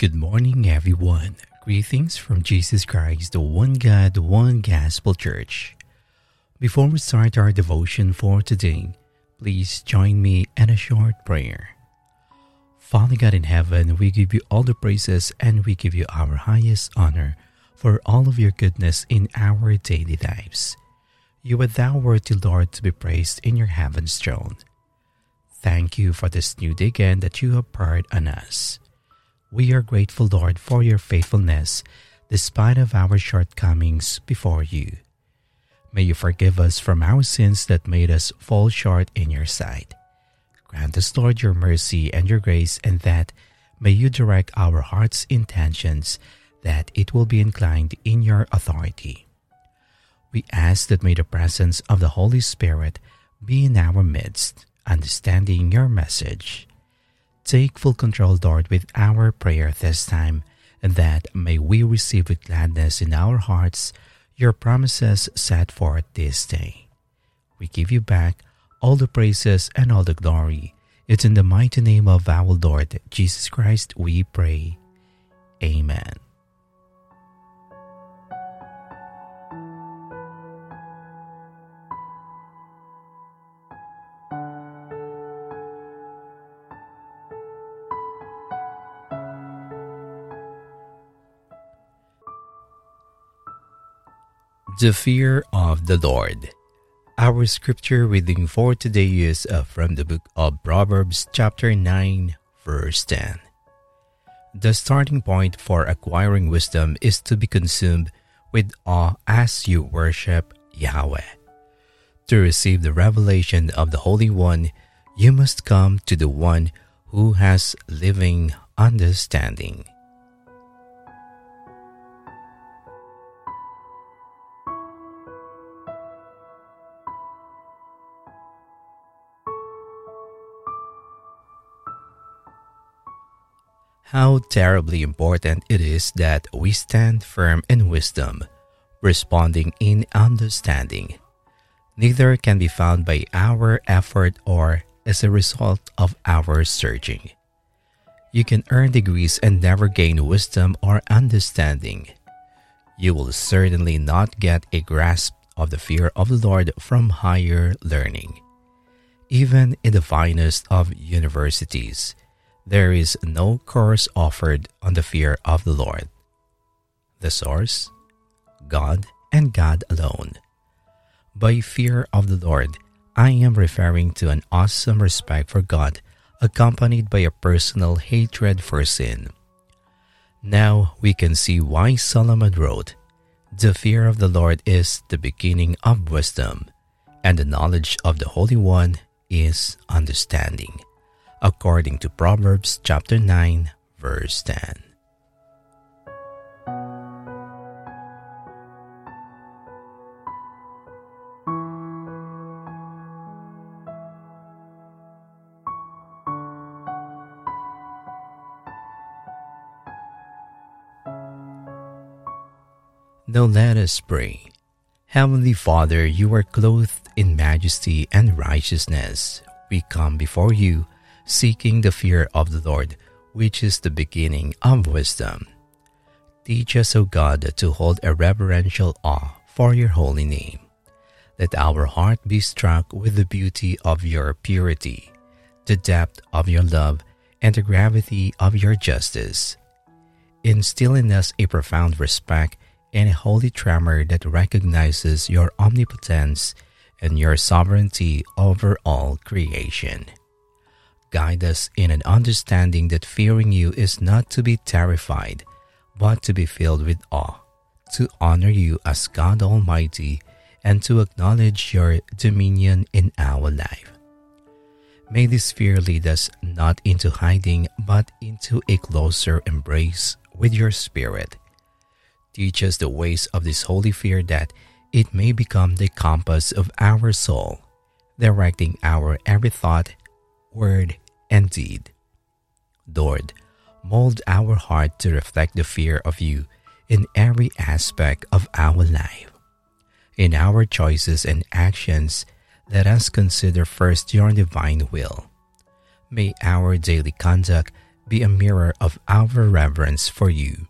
Good morning, everyone. Greetings from Jesus Christ, the one God, one gospel church. Before we start our devotion for today, please join me in a short prayer. Father God in heaven, we give you all the praises and we give you our highest honor for all of your goodness in our daily lives. You are thou worthy, Lord, to be praised in your heaven's throne. Thank you for this new day again that you have poured on us. We are grateful, Lord, for your faithfulness despite of our shortcomings before you. May you forgive us from our sins that made us fall short in your sight. Grant us, Lord, your mercy and your grace, and that may you direct our heart's intentions that it will be inclined in your authority. We ask that may the presence of the Holy Spirit be in our midst, understanding your message. Take full control, Lord, with our prayer this time, that may we receive with gladness in our hearts your promises set forth this day. We give you back all the praises and all the glory. It's in the mighty name of our Lord Jesus Christ we pray. Amen. The fear of the Lord. Our scripture reading for today is uh, from the book of Proverbs, chapter 9, verse 10. The starting point for acquiring wisdom is to be consumed with awe as you worship Yahweh. To receive the revelation of the Holy One, you must come to the one who has living understanding. How terribly important it is that we stand firm in wisdom, responding in understanding. Neither can be found by our effort or as a result of our searching. You can earn degrees and never gain wisdom or understanding. You will certainly not get a grasp of the fear of the Lord from higher learning. Even in the finest of universities, there is no course offered on the fear of the Lord. The source, God and God alone. By fear of the Lord, I am referring to an awesome respect for God accompanied by a personal hatred for sin. Now we can see why Solomon wrote, The fear of the Lord is the beginning of wisdom, and the knowledge of the Holy One is understanding according to Proverbs chapter 9, verse 10. Now let us pray. Heavenly Father, you are clothed in majesty and righteousness. We come before you seeking the fear of the Lord, which is the beginning of wisdom. Teach us, O God, to hold a reverential awe for your holy name. Let our heart be struck with the beauty of your purity, the depth of your love, and the gravity of your justice. Instill in us a profound respect and a holy tremor that recognizes your omnipotence and your sovereignty over all creation. Guide us in an understanding that fearing you is not to be terrified, but to be filled with awe, to honor you as God Almighty, and to acknowledge your dominion in our life. May this fear lead us not into hiding, but into a closer embrace with your Spirit. Teach us the ways of this holy fear that it may become the compass of our soul, directing our every thought, word, and deed. Lord, mold our heart to reflect the fear of you in every aspect of our life. In our choices and actions, let us consider first your divine will. May our daily conduct be a mirror of our reverence for you,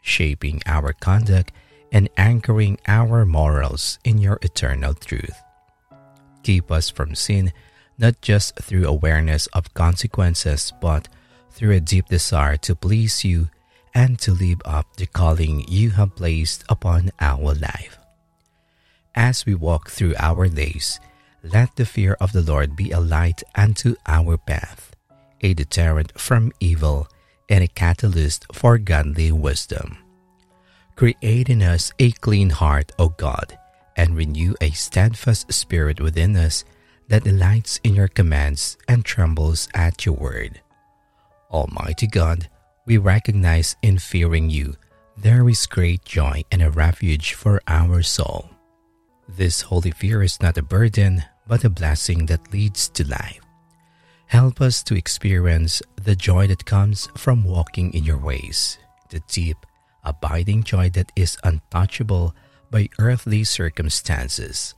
shaping our conduct and anchoring our morals in your eternal truth. Keep us from sin, not just through awareness of consequences, but through a deep desire to please you and to live up the calling you have placed upon our life. As we walk through our days, let the fear of the Lord be a light unto our path a deterrent from evil, and a catalyst for godly wisdom. Create in us a clean heart, O God, and renew a steadfast spirit within us that delights in your commands and trembles at your word. Almighty God, we recognize in fearing you there is great joy and a refuge for our soul. This holy fear is not a burden, but a blessing that leads to life. Help us to experience the joy that comes from walking in your ways, the deep, abiding joy that is untouchable by earthly circumstances.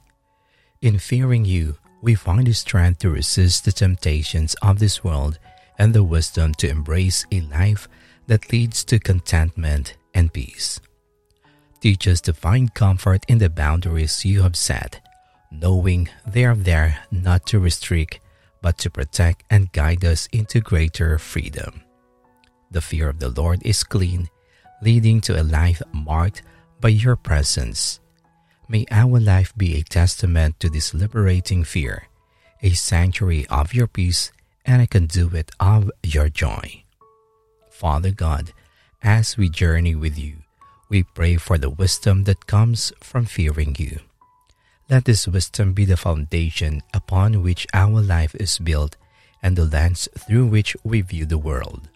In fearing you, we find the strength to resist the temptations of this world and the wisdom to embrace a life that leads to contentment and peace. Teach us to find comfort in the boundaries you have set, knowing they are there not to restrict but to protect and guide us into greater freedom. The fear of the Lord is clean, leading to a life marked by your presence. May our life be a testament to this liberating fear, a sanctuary of your peace, and a conduit of your joy. Father God, as we journey with you, we pray for the wisdom that comes from fearing you. Let this wisdom be the foundation upon which our life is built and the lens through which we view the world.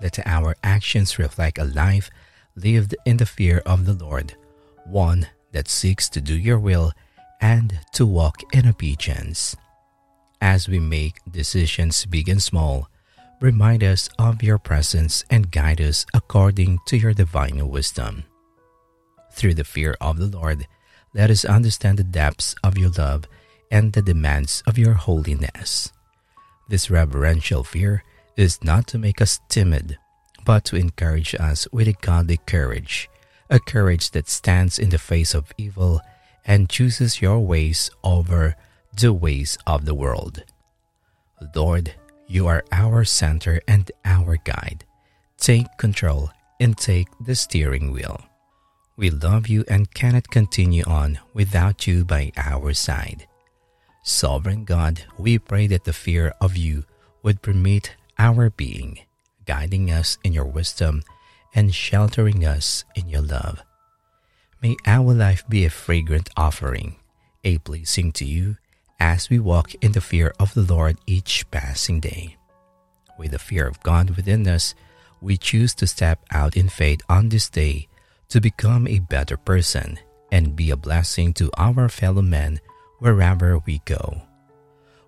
Let our actions reflect a life lived in the fear of the Lord, one that seeks to do your will and to walk in obedience. As we make decisions big and small, remind us of your presence and guide us according to your divine wisdom. Through the fear of the Lord, let us understand the depths of your love and the demands of your holiness. This reverential fear is not to make us timid, but to encourage us with a godly courage, a courage that stands in the face of evil and chooses your ways over the ways of the world. Lord, you are our center and our guide. Take control and take the steering wheel. We love you and cannot continue on without you by our side. Sovereign God, we pray that the fear of you would permit our being, guiding us in your wisdom and sheltering us in your love. May our life be a fragrant offering, a blessing to you as we walk in the fear of the Lord each passing day. With the fear of God within us, we choose to step out in faith on this day to become a better person and be a blessing to our fellow men wherever we go.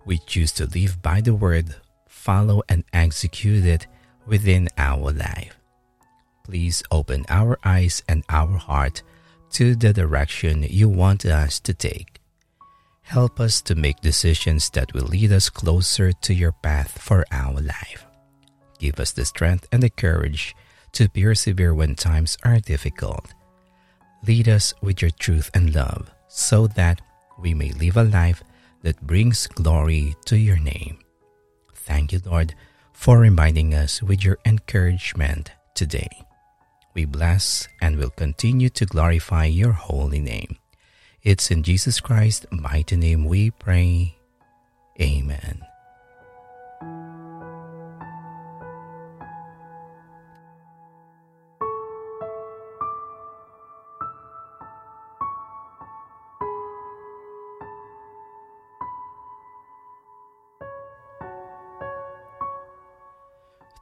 We choose to live by the word, follow and execute it within our life. Please open our eyes and our heart to the direction you want us to take. Help us to make decisions that will lead us closer to your path for our life. Give us the strength and the courage to persevere when times are difficult. Lead us with your truth and love so that we may live a life that brings glory to your name. Thank you, Lord, for reminding us with your encouragement today. We bless and will continue to glorify your holy name. It's in Jesus Christ's mighty name we pray. Amen.